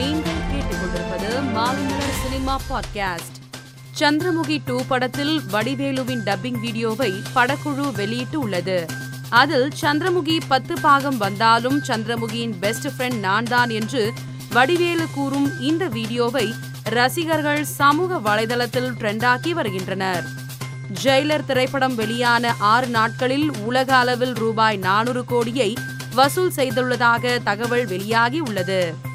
நீங்கள் கேட்டுக்கொண்டிருப்பது Maalaimalar cinema podcast. Chandramukhi two படத்தில் வடிவேலுவின் டப்பிங் வீடியோவை படக்குழு வெளியிட்டு உள்ளது. அதில் சந்திரமுகி பத்து பாகம் வந்தாலும் சந்திரமுகியின் பெஸ்ட் ஃப்ரெண்ட் நான் தான் என்று வடிவேலு கூறும் இந்த வீடியோவை ரசிகர்கள் சமூக வலைதளத்தில் ட்ரெண்டாக்கி வருகின்றனர். ஜெயிலர் திரைப்படம் வெளியான ஆறு நாட்களில் உலக அளவில் ரூபாய் நானூறு கோடியை வசூல் செய்துள்ளதாக தகவல் வெளியாகி உள்ளது.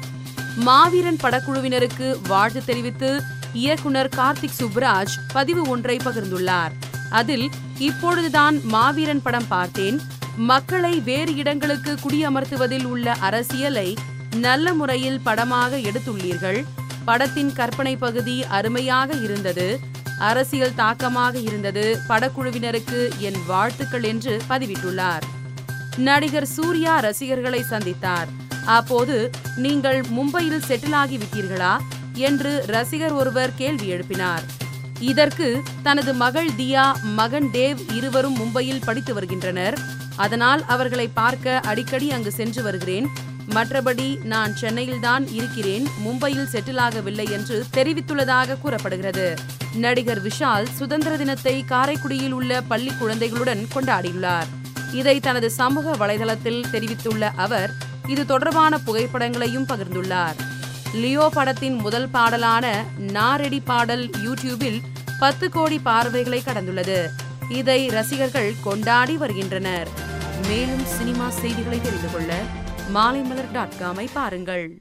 மாவீரன் படக்குழுவினருக்கு வாழ்த்து தெரிவித்து இயக்குனர் கார்த்திக் சுப்ராஜ் பதிவு ஒன்றை பகிர்ந்துள்ளார். அதில் இப்பொழுதுதான் மாவீரன் படம் பார்த்தேன். மக்களை வேறு இடங்களுக்கு குடியமர்த்துவதில் உள்ள அரசியலை நல்ல முறையில் படமாக எடுத்துள்ளீர்கள். படத்தின் கற்பனை பகுதி அருமையாக இருந்தது. அரசியல் தாக்கமாக இருந்தது. படக்குழுவினருக்கு என் வாழ்த்துக்கள் என்று பதிவிட்டுள்ளார். நடிகர் சூர்யா ரசிகர்களை சந்தித்தார். அப்போது நீங்கள் மும்பையில் செட்டில் என்று ரசிகர் ஒருவர் கேள்வி எழுப்பினார். இதற்கு தனது மகள் தியா மகன் தேவ் இருவரும் மும்பையில் படித்து வருகின்றனர். அதனால் அவர்களை பார்க்க அடிக்கடி அங்கு சென்று வருகிறேன். மற்றபடி நான் சென்னையில்தான் இருக்கிறேன். மும்பையில் செட்டில் ஆகவில்லை என்று தெரிவித்துள்ளதாக கூறப்படுகிறது. நடிகர் விஷால் சுதந்திர தினத்தை காரைக்குடியில் உள்ள பள்ளி குழந்தைகளுடன் கொண்டாடியுள்ளார். இதை தனது சமூக வலைதளத்தில் தெரிவித்துள்ள அவர் இது தொடர்பான புகைப்படங்களையும் பகிர்ந்துள்ளார். லியோ படத்தின் முதல் பாடலான நாரெடி பாடல் யூடியூபில் பத்து கோடி பார்வைகளை கடந்துள்ளது. இதை ரசிகர்கள் கொண்டாடி வருகின்றனர். மேலும் சினிமா செய்திகளை தெரிந்து கொள்ள மாலைமலர் டாட் காமை பாருங்கள்.